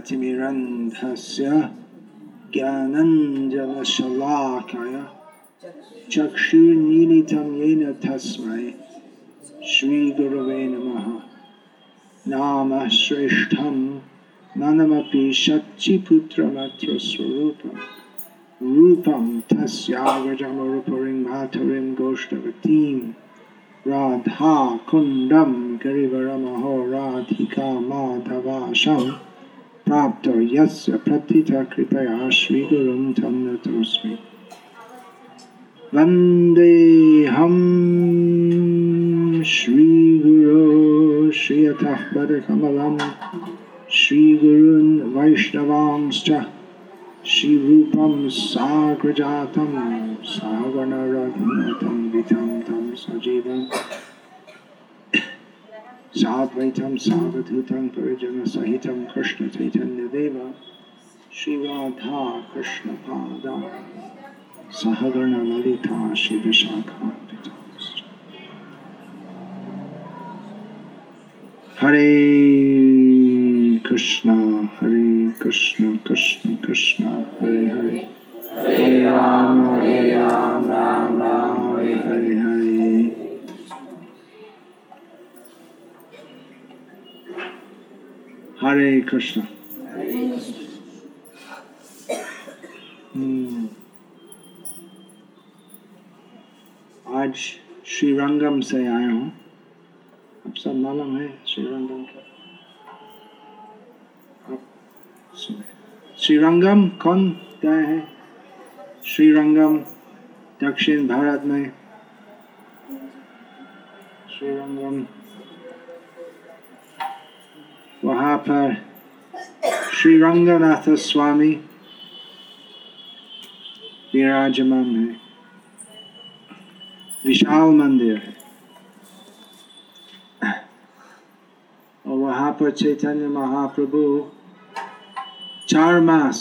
अज्ञानतिमिरन्धस्य ज्ञानञ्जनशलाकय चक्षुर्मीलितं येन तस्मै श्रीगुरवे नमः नामः श्रेष्ठं मनमपि शच्चिपुत्रमत्रस्वरूपं रूपं तस्यागजमरूपरिं माधुरीं गोष्ठवतीं राधा कुण्डं गिरिवरमहो राधिका माधवाशं प्राप्तो यस्य प्रथिता कृपया श्रीगुरुं तं नतोऽस्मि वन्देऽहं श्रीगुरो श्रियतः पदकमलं श्रीगुरून् वैष्णवांश्च श्रीरूपं सागणरघुनाथं विधं तं सजीवम् साद्वैतं सावधूतं परिजनसहितं कृष्णचैतन्यदेव श्रीराधा कृष्णपादा सहगणललिता शिवशाखान्विताश्च हरे कृष्ण हरे कृष्ण कृष्ण कृष्ण हरे हरे। हरे राम हरे राम राम राम हरे। हरे हरे। हरे कृष्ण हम्म। आज श्रीरंगम से आया हूँ। आप सब मालूम है श्रीरंगम का आप सुने। कौन गए हैं? श्रीरंगम दक्षिण भारत में। श्रीरंगम वहाँ पर श्री रंगनाथ स्वामी विराजमान है विशाल मंदिर है और वहाँ पर चैतन्य महाप्रभु चार मास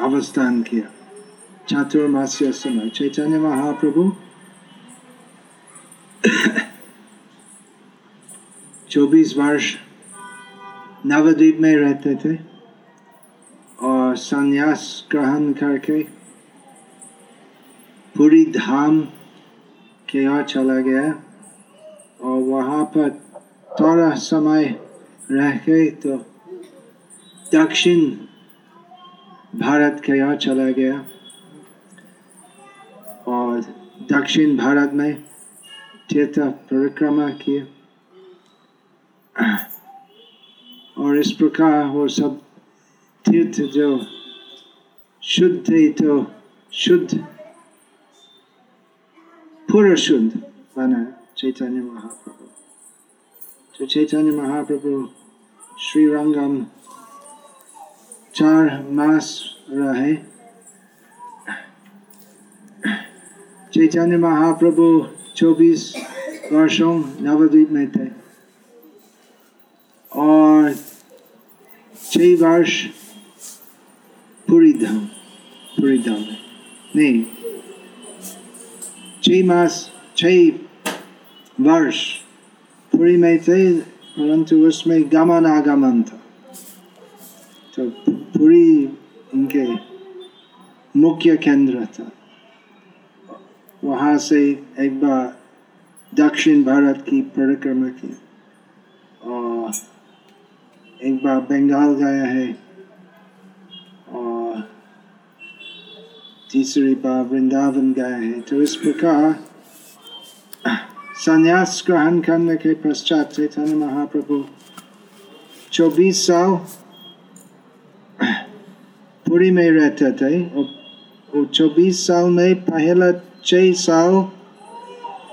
अवस्थान किया चातुर्मास्य समय चैतन्य महाप्रभु चौबीस वर्ष नवद्वीप में रहते थे और संन्यास ग्रहण करके पूरी धाम के यहाँ चला गया और वहाँ पर थोड़ा समय रह के तो दक्षिण भारत के यहाँ चला गया और दक्षिण भारत में तीर्थ परिक्रमा किया। और इस प्रकार वो सब तीर्थ जो शुद्ध थे तो शुद्ध पूरा शुद्ध बना चैतन्य महाप्रभु। तो चैतन्य महाप्रभु श्री रंगम चार मास रहे। चैतन्य महाप्रभु चौबीस वर्षों नवद्वीप में थे। और छह वर्ष पूरी धाम पूरी धाम नहीं, छह मास, छह वर्ष पूरी में थे परंतु उसमें गमन आगमन था। तो पूरी उनके मुख्य केंद्र था। वहाँ से एक बार दक्षिण भारत की परिक्रमा की और एक बार बंगाल गया है। और तीसरी बार वृंदावन गया है। तो इस प्रकार संन्यास ग्रहण करने के पश्चात चैतन्य महाप्रभु चौबीस साल पुरी में रहते थे। और चौबीस साल में पहला छह साल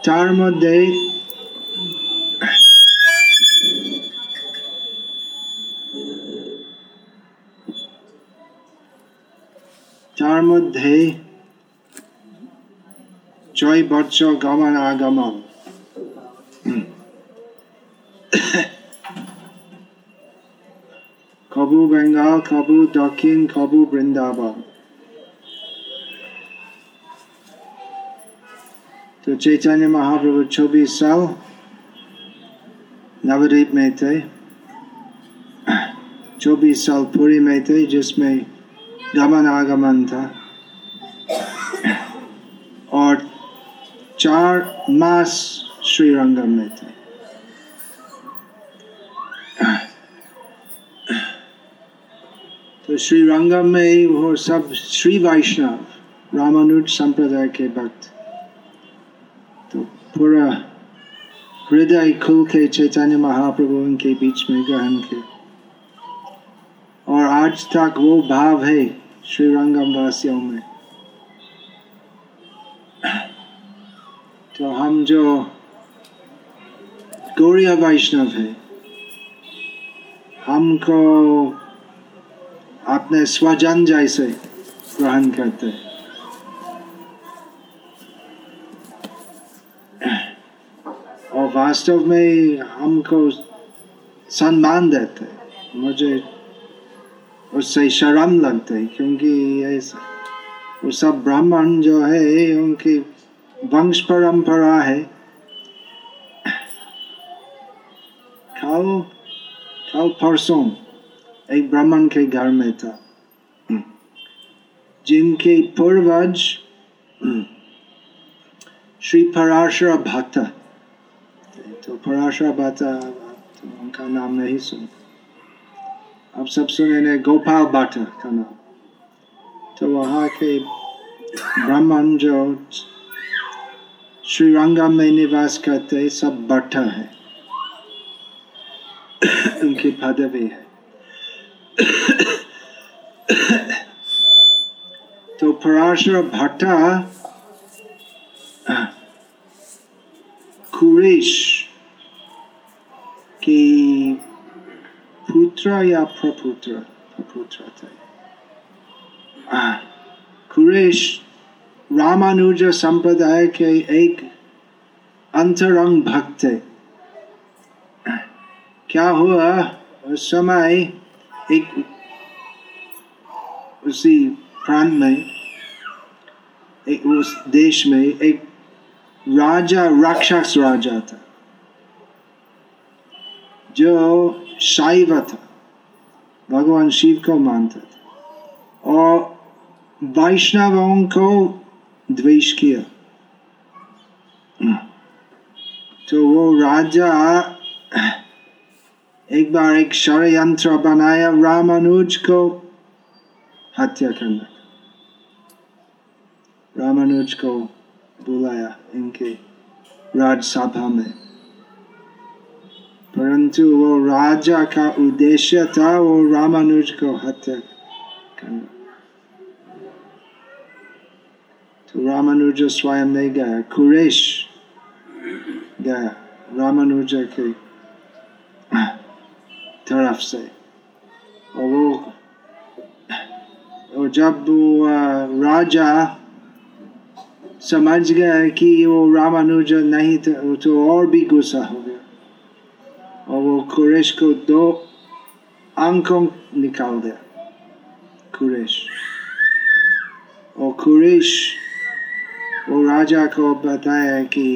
चार मध्य মধ্যে ছয় বছর গমন আগমন কবু বেঙ্গল কবু দক্ষিণ কবু বৃন্দাবন तो चैतन्य महाप्रभु चौबीस साल नवद्वीप में थे चौबीस साल पूरी में थे जिसमें गमन आगमन था और चार मास श्रीरंगम में थे तो श्रीरंगम में ही वो सब श्री वैष्णव रामानुज संप्रदाय के भक्त तो पूरा हृदय खुल के चैतन्य महाप्रभु उनके बीच में ग्रहण के और आज तक वो भाव है श्रीरंगम वासियों में तो हम जो गौरिया वैष्णव है हमको अपने स्वजन जैसे ग्रहण करते हैं वास्तव में हमको सम्मान देते मुझे उससे शर्म लगते है, क्योंकि ऐसा, वो सब ब्राह्मण जो है, उनकी वंश परंपरा है। कल कल परसों एक ब्राह्मण के घर में था। जिनके पूर्वज, श्री पराशर भट्ट। तो पराशर भट्ट तो उनका नाम नहीं सुन अब सब सुने ने गोपाल भट्ट का नाम। तो वहाँ के ब्राह्मण जो श्रीरंगम में निवास करते सब भट्ट है। उनकी पदवी है। तो पराशर भट्टा कुरेश। पुत्र या प्रपुत्र प्रपुत्र थे कुरेश रामानुज संप्रदाय के एक अंतरंग भक्त थे क्या हुआ उस समय एक उसी प्रांत में एक उस देश में एक राजा राक्षस राजा था जो शैव था भगवान शिव को मानता था और वैष्णवों को द्वेष किया तो वो राजा एक बार एक षडयंत्र बनाया रामानुज को हत्या करने रामानुज को बुलाया इनके राजसभा में परंतु वो राजा का उद्देश्य था वो रामानुज को हत्या करना। तो रामानुज स्वयं नहीं गया, कुरेश गया रामानुज के तरफ़ से। और वो और जब वो राजा समझ गया कि वो रामानुज नहीं था तो और भी गुस्सा हो गया। और वो कुरेश को दो आँखों निकाल दिया कुरेश और कुरेश वो राजा को बताया कि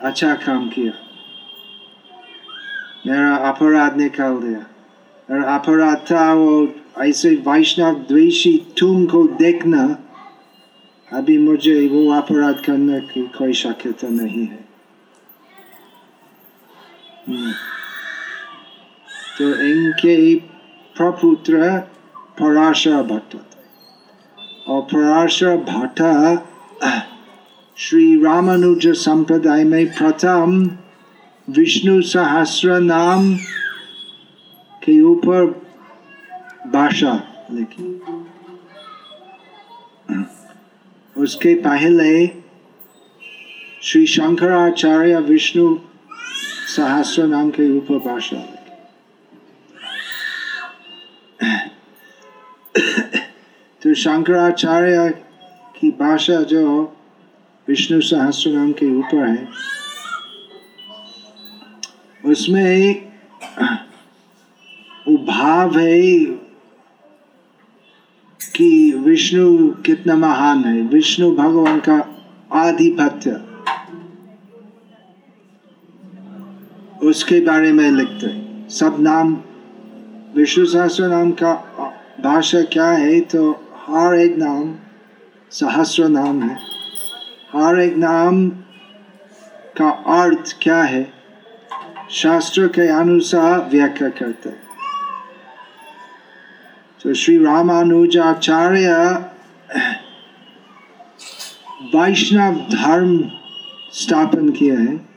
अच्छा काम किया मेरा अपराध निकाल दिया मेरा अपराध था वो ऐसे वैष्णव द्वेषी तुमको देखना अभी मुझे वो अपराध करने की कोई शक्यता नहीं है तो इनके प्रपुत्र पराशर भट्ट। और पराशर भट्ट, श्री रामानुज संप्रदाय में प्रथम विष्णु सहस्र नाम के ऊपर भाषा लिखी। उसके पहले श्री शंकराचार्य विष्णु सहस्र नाम के ऊपर भाषा तो शंकराचार्य की भाषा जो विष्णु सहस्र नाम के ऊपर है, उसमें वो भाव है कि विष्णु कितना महान है। विष्णु भगवान का आधिपत्य। उसके बारे में लिखते हैं। सब नाम, विष्णु सहस्र नाम का भाषा क्या है? तो हर एक नाम, सहस्र नाम है। हर एक नाम का अर्थ क्या है? शास्त्र के अनुसार व्याख्या करते हैं। तो श्री रामानुजाचार्य वैष्णव धर्म स्थापन किया है।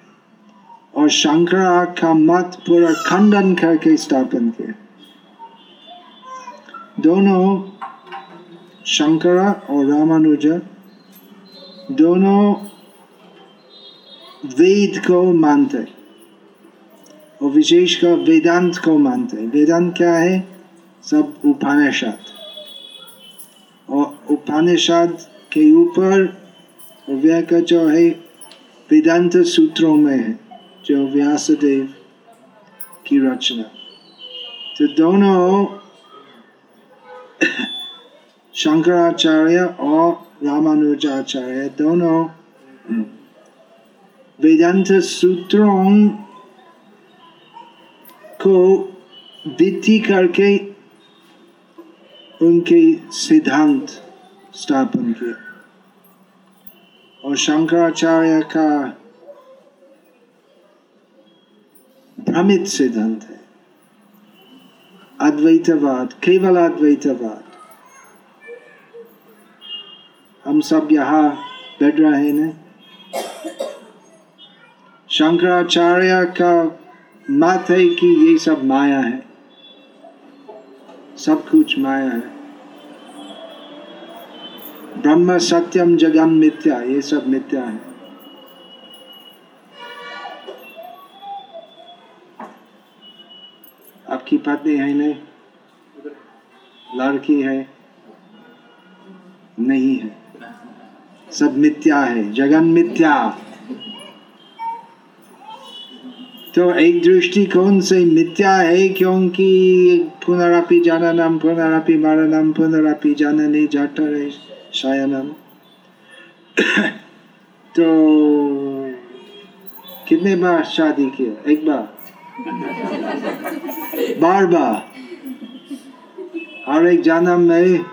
और शंकरा का मत पूरा खंडन करके स्थापन किया। दोनों, शंकरा और रामानुजा, दोनों वेद को मानते। और विशेष कर वेदांत को मानते। वेदांत क्या है? सब उपनिषद। और उपनिषद के ऊपर व्याख्या जो है, वेदांत सूत्रों में है। जो व्यासदेव की रचना तो दोनों शंकराचार्य और रामानुजाचार्य दोनों वेदांत सूत्रों को विधि करके उनके सिद्धांत स्थापन किए और शंकराचार्य का भ्रमित सिद्धांत है अद्वैतवाद केवल अद्वैतवाद हम सब यहाँ बैठ रहे हैं शंकराचार्य का मत है कि ये सब माया है सब कुछ माया है ब्रह्म सत्यम जगम मिथ्या ये सब मिथ्या है आपकी पत्नी है नहीं लड़की है, नहीं है। सब मिथ्या है, जगन मिथ्या। तो एक दृष्टिकोण से मिथ्या है? क्योंकि पुनरापि जाननम, पुनरापि मरणम, पुनरापि जानने जठरे शयनम। तो कितने बार शादी किया? एक बार। बार बार हर एक जन्म में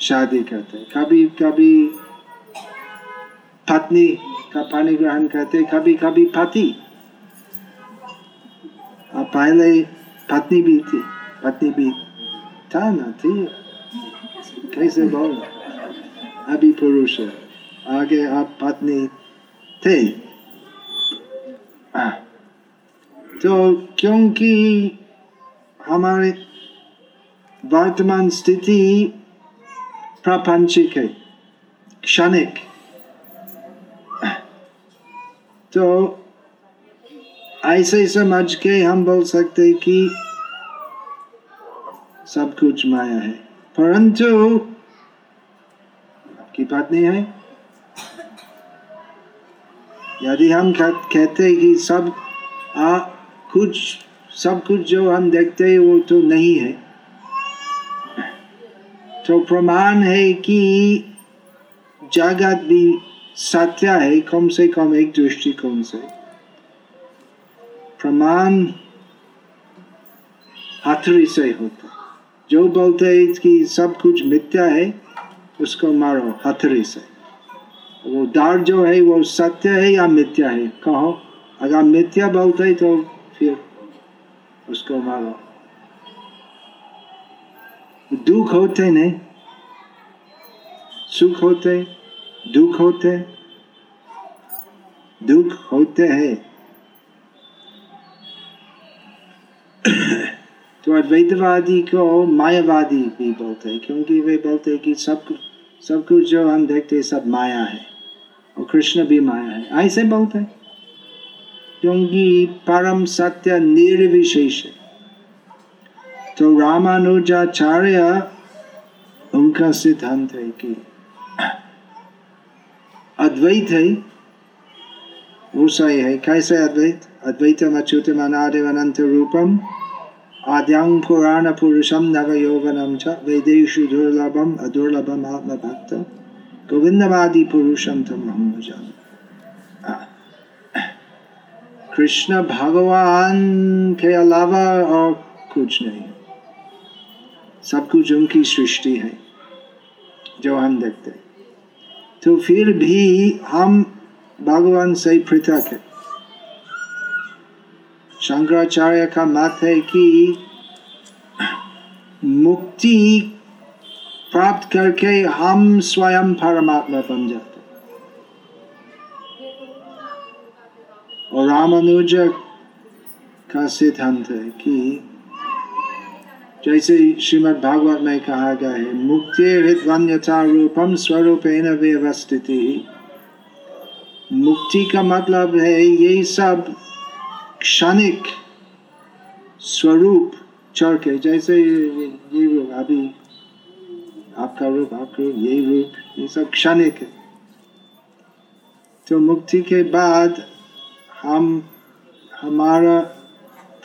शादी करते कभी कभी पत्नी का पानी ग्रहण करते कभी कभी पति। पहले पत्नी भी थी। पत्नी भी था ना थी। कैसे बोल? अभी पुरुष है। आगे आप पत्नी थे। आ, तो क्योंकि हमारे वर्तमान स्थिति प्रापंचिक है क्षणिक। तो ऐसे समझ के हम बोल सकते कि सब कुछ माया है। परंतु आपकी बात नहीं है। यदि हम कहते कि सब आ, कुछ, सब कुछ जो हम देखते हैं, वो तो नहीं है। तो प्रमाण है कि जगत भी सत्य है, कम से कम एक दृष्टिकोण से। प्रमाण हथरी से होता जो बोलते हैं कि सब कुछ मिथ्या है, उसको मारो हथरी से। वो दार जो है, वो सत्य है या मिथ्या है? कहो। अगर मिथ्या बोलते है तो उसको मारो। दुख होते नहीं। सुख होते, दुख होते दुख होते हैं। तो अद्वैतवादी को मायावादी भी बोलते हैं, क्योंकि वे बोलते हैं कि सब सब कुछ जो हम देखते हैं सब माया है, और कृष्ण भी माया है। ऐसे बोलते हैं। क्योंकि परम सत्य निर्विशेष है। तो रामानुजाचार्य उनका सिद्धांत है कि अद्वैत है वो सही है। कैसे अद्वैत? अद्वैतम अच्युतम अनादेव अनंत रूपम आद्यांग पुराण पुरुषम नव यौवनम च वेदेशु दुर्लभम अदुर्लभम आत्म भक्त गोविंदवादि पुरुषम तम हम जान। कृष्ण भगवान के अलावा और कुछ नहीं सब कुछ उनकी सृष्टि है जो हम देखते तो फिर भी हम भगवान से पृथक है शंकराचार्य का मत है कि मुक्ति प्राप्त करके हम स्वयं परमात्मा बन जाते और रामानुज का सिद्धांत है कि जैसे श्रीमद् भागवत में कहा गया है, मुक्ति हृदवन्यथा रूपम स्वरूपेण व्यवस्थित। मुक्ति का मतलब है ये सब क्षणिक स्वरूप चढ़ के, जैसे ये रूप, अभी आपका रूप आपका रूप यही रूप, ये सब क्षणिक है। तो मुक्ति के बाद हम, हमारा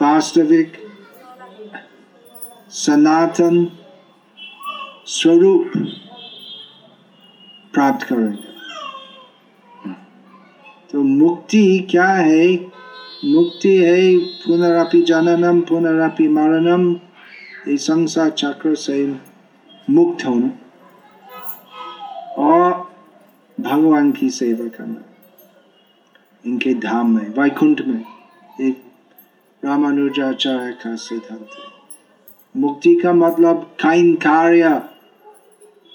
वास्तविक सनातन स्वरूप प्राप्त करेंगे। तो मुक्ति क्या है? मुक्ति है पुनरापि जननम, पुनरापि मरणम। ये संसार चक्र से मुक्त होना और भगवान की सेवा करना। इनके धाम में, वैकुंठ में एक रामानुजाचार्य का सिद्धांत है। मुक्ति का मतलब काइन कार्य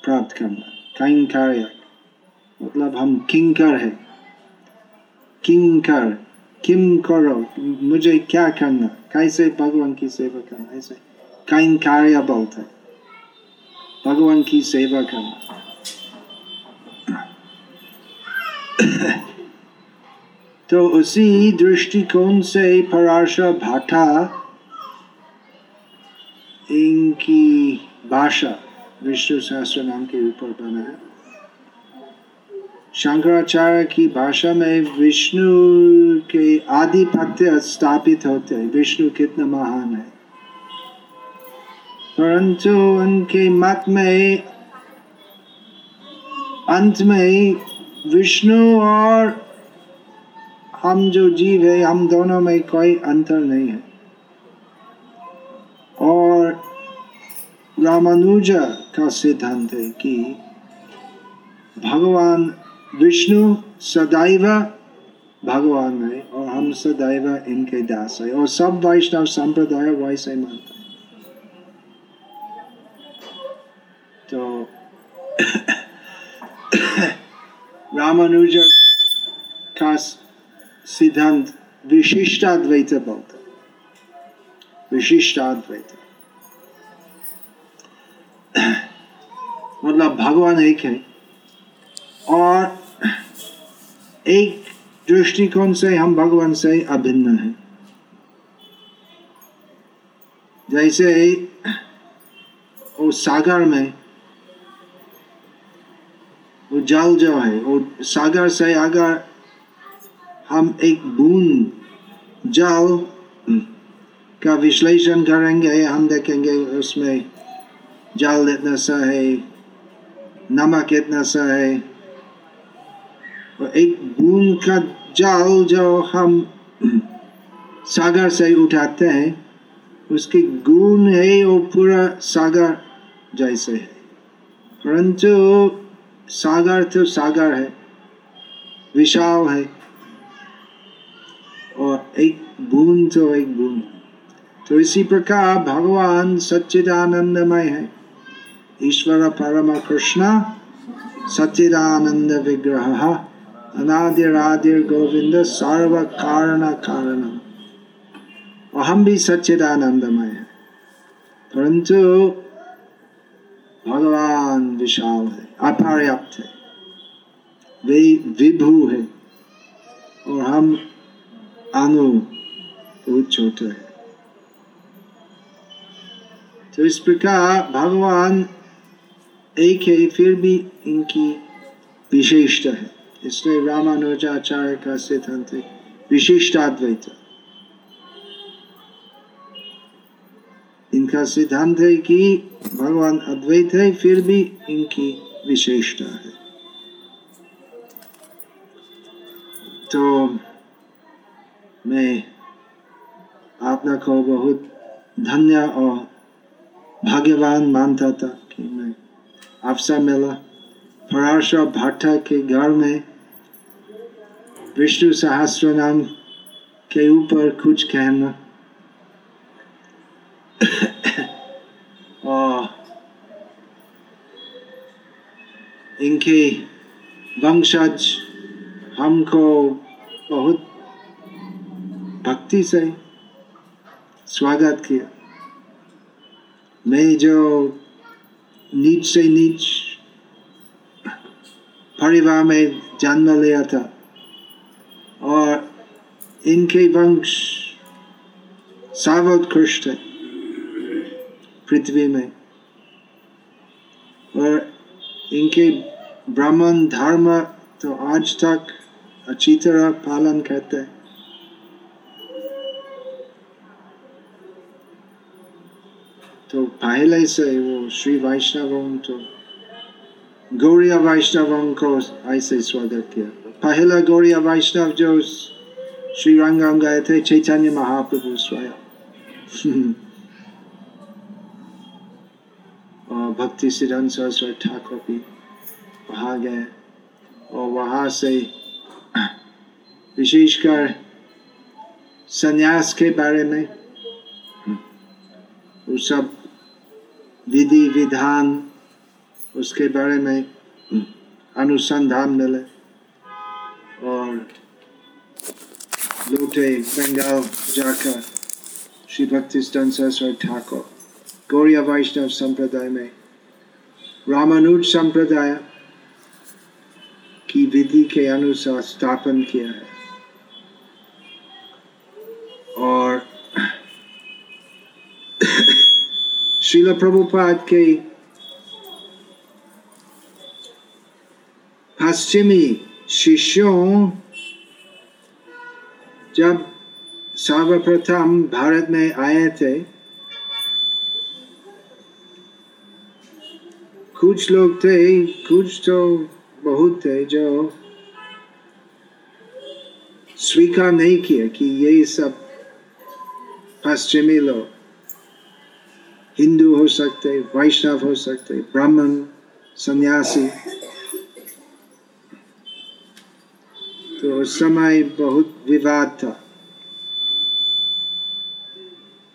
प्राप्त करना। काइन कार्य मतलब हम किंकर है। किंकर, किम करो, मुझे क्या करना? कैसे भगवान की सेवा करना? ऐसे काइन कार्य बहुत है। भगवान की सेवा करना। तो उसी दृष्टिकोण से पराशर भाटा इनकी भाषा विष्णु सहस्त्र नाम के ऊपर बना है। शंकराचार्य की भाषा में विष्णु के आधिपत्य स्थापित होते हैं। विष्णु कितना महान है। परंतु उनके मत में, अंत में विष्णु और हम जो जीव है, हम दोनों में कोई अंतर नहीं है। और रामानुजा का सिद्धांत है कि भगवान विष्णु सदैव भगवान है और हम सदैव इनके दास है। और सब वैष्णव संप्रदाय वैसे मानते हैं। तो रामानुज सिद्धांत विशिष्टाद्वैत बोलते विशिष्टाद्वैत मतलब भगवान एक है. और एक दृष्टिकोण से हम भगवान से अभिन्न है. जैसे वो सागर में वो जल जो है, वो सागर से अगर हम एक बूंद जल का विश्लेषण करेंगे? हम देखेंगे उसमें जल इतना सा है, नमक इतना सा है। और एक बूंद का जल जो हम सागर से उठाते हैं, उसके गुण है, वो पूरा सागर जैसे है। परंतु सागर तो सागर है, विशाल है। और एक बूंद तो एक बूंद तो इसी प्रकार भगवान सच्चिदानंदमय है। ईश्वर परम कृष्ण, सच्चिदानंद विग्रह अनादिरादिर गोविंद सर्व कारण कारण और हम भी सच्चिदानंदमय है। परंतु भगवान विशाल है, अपर्याप्त है। वे विभू है। और हम अनु बहुत छोटे हैं। तो इस प्रकार भगवान एक है, फिर भी इनकी विशेषता है। इसलिए रामानुजाचार्य का सिद्धांत विशिष्टाद्वैत इनका सिद्धांत है कि भगवान अद्वैत है, फिर भी इनकी विशेषता है। तो मैं आपना को बहुत धन्य और भाग्यवान मानता था कि मैं अवसर मिला। फराश भाटा के घर में विष्णु सहस्र नाम के ऊपर कुछ कहना। और इनके वंशज हमको बहुत भक्ति से स्वागत किया। मैं जो नीच से नीच परिवार में जन्म लिया था और इनके वंश सर्वोत्कृष्ट है पृथ्वी में। और इनके ब्राह्मण धर्म तो आज तक अच्छी तरह पालन करते हैं। तो पहले से वो श्री वैष्णवों तो गौरिया वैष्णवों को ऐसे स्वागत किया पहला गौरिया वैष्णव जो श्री रंगम गए थे चैतन्य महाप्रभु स्वयं। और भक्ति सिद्धन सरस्वती ठाकुर भी वहाँ गए और वहाँ से विशेषकर संन्यास के बारे में वो सब विधि विधान, उसके बारे में अनुसंधान मिले। और लौटे बंगाल जाकर श्री भक्ति सरस्वती ठाकुर, गौरिया वैष्णव संप्रदाय में रामानुज संप्रदाय की विधि के अनुसार स्थापन किया है। श्रील प्रभुपाद के पश्चिमी शिष्यों जब सर्वप्रथम भारत में आए थे कुछ लोग थे कुछ तो बहुत थे जो स्वीकार नहीं किया कि ये सब पश्चिमी लोग हिंदू हो सकते वैष्णव हो सकते ब्राह्मण सन्यासी तो समय बहुत विवाद था।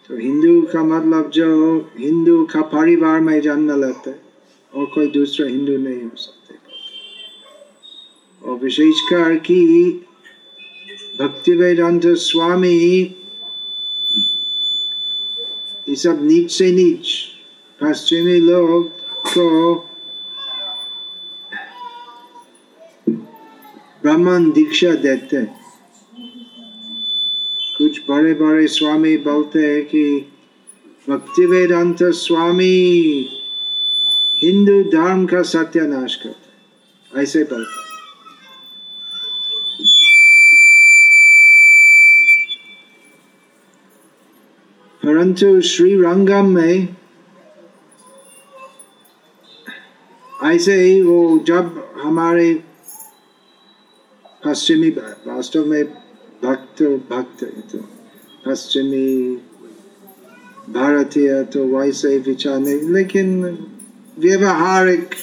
तो हिंदू का मतलब जो हिंदू का परिवार में जन्म लेते, और कोई दूसरा हिंदू नहीं हो सकते। और विशेषकर की भक्ति वेदांत स्वामी ये सब नीच से नीच पश्चिमी लोग को ब्राह्मण दीक्षा देते कुछ बड़े बड़े स्वामी बोलते हैं कि भक्ति वेदांत स्वामी हिंदू धर्म का सत्यानाश करते ऐसे बोलते परंतु श्री रंगम में ऐसे ही वो जब हमारे पश्चिमी वास्तव में भक्त भक्त तो पश्चिमी भारतीय तो वैसे विचार नहीं, लेकिन व्यवहारिक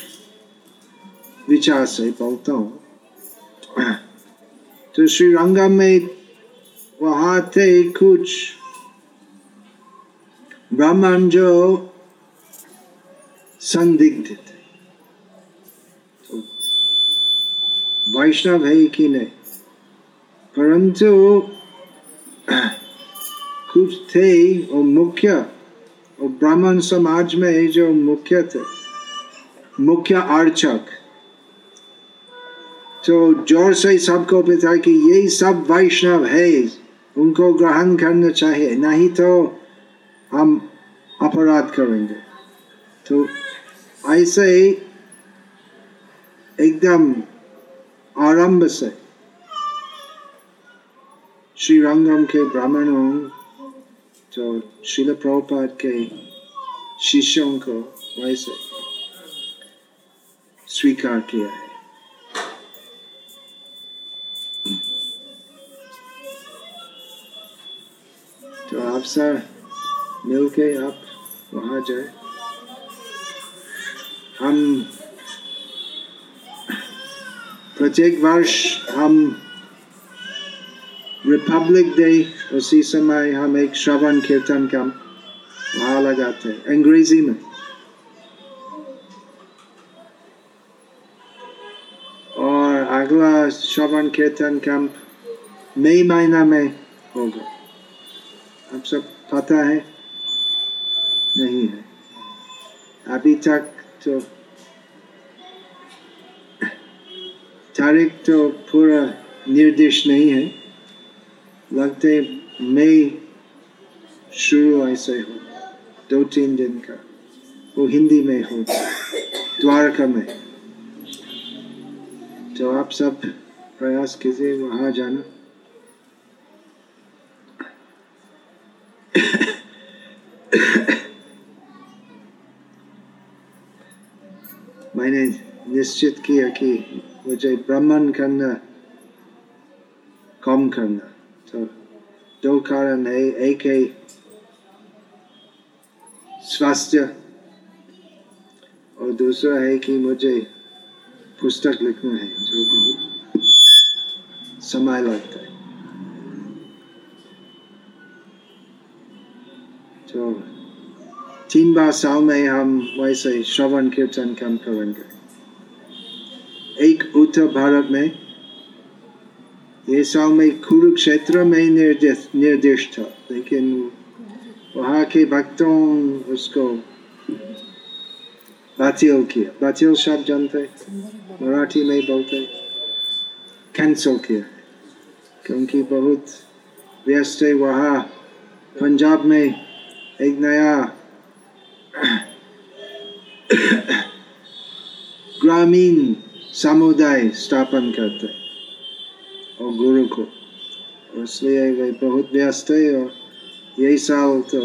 विचार से बोलता हूँ। तो श्री रंगम में वहाँ थे कुछ ब्राह्मण जो संदिग्ध थे तो वैष्णव है कि नहीं? परंतु, कुछ थे और मुख्य और ब्राह्मण समाज में जो मुख्य थे, मुख्य आर्चक तो ज़ोर से सबको पता कि यही सब वैष्णव है, उनको ग्रहण करना चाहिए, नहीं तो हम अपराध करेंगे। तो ऐसे एकदम आरंभ से श्री रंगम के ब्राह्मणों तो शिल प्रभुपाद के शिष्यों को वैसे स्वीकार किया है। तो आप सर मिलके आप वहाँ जाए। हम प्रत्येक वर्ष हम रिपब्लिक डे उसी समय हम एक श्रवण कीर्तन का वहाँ लगाते हैं, अंग्रेज़ी में। और अगला श्रवण कीर्तन कैंप मई महीना में होगा। आप सब पता है? नहीं है। अभी तक तो तारीख तो पूरा निर्देश नहीं है। लगते मई शुरू ऐसे हो दो तीन दिन का। वो हिंदी में हो, द्वारका में। तो आप सब प्रयास कीजिए वहाँ जाना। मैंने निश्चित किया कि मुझे ब्राह्मण करना, कम करना। तो दो कारण है। एक है स्वास्थ्य और दूसरा है कि मुझे पुस्तक लिखना है, जो समय लगता है। तो तीन बार साल में हम वैसे श्रवण कीर्तन काम करेंगे। एक उत्तर भारत में, ये साल में कुरुक्षेत्र में निर्देश निर्देश था, लेकिन वहाँ के भक्तों उसको बातिल किया। बातिल शब्द जानते मराठी में बोलते कैंसल किया। क्योंकि बहुत व्यस्त है वहाँ, पंजाब में एक नया ग्रामीण समुदाय स्थापन करते और गुरु को इसलिए वे बहुत व्यस्त है और यही साल तो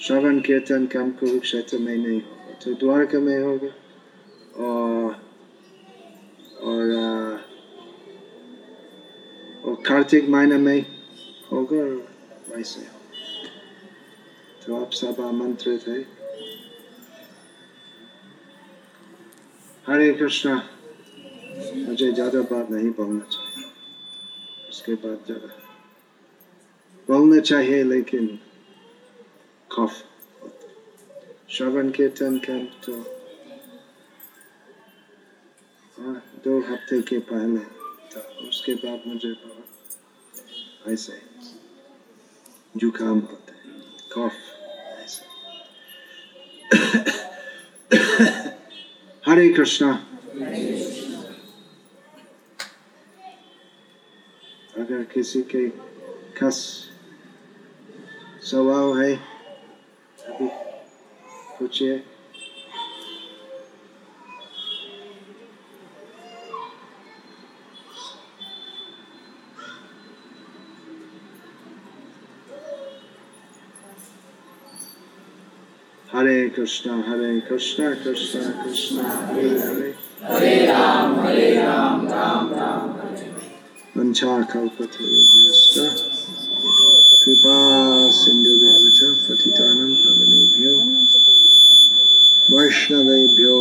श्रवण कीर्तन कम कुरुक्षेत्र में नहीं होगा तो द्वारका में होगा और और और कार्तिक महीने में होगा वैसे तो आप सब आमंत्रित है हरे कृष्णा। मुझे ज़्यादा बात नहीं बोलना चाहिए। उसके बाद ज़्यादा बोलना चाहिए, लेकिन खौफ श्रवण कीर्तन कैंप तो हाँ दो हफ़्ते के पहले था। उसके बाद मुझे बहुत ऐसे जुकाम होता है। कफ हरे कृष्णा अगर किसी के खस सवाल है अभी पूछिए Krishna, Hare Krishna, Krishna Krishna, Hare Hare. Hare Ram, Hare Ram, Ram Ram, Hare वञ्चाकल्पतरुभ्यश्च कृपासिन्धुभ्यः च पतितानं पावनेभ्यो वैष्णवेभ्यो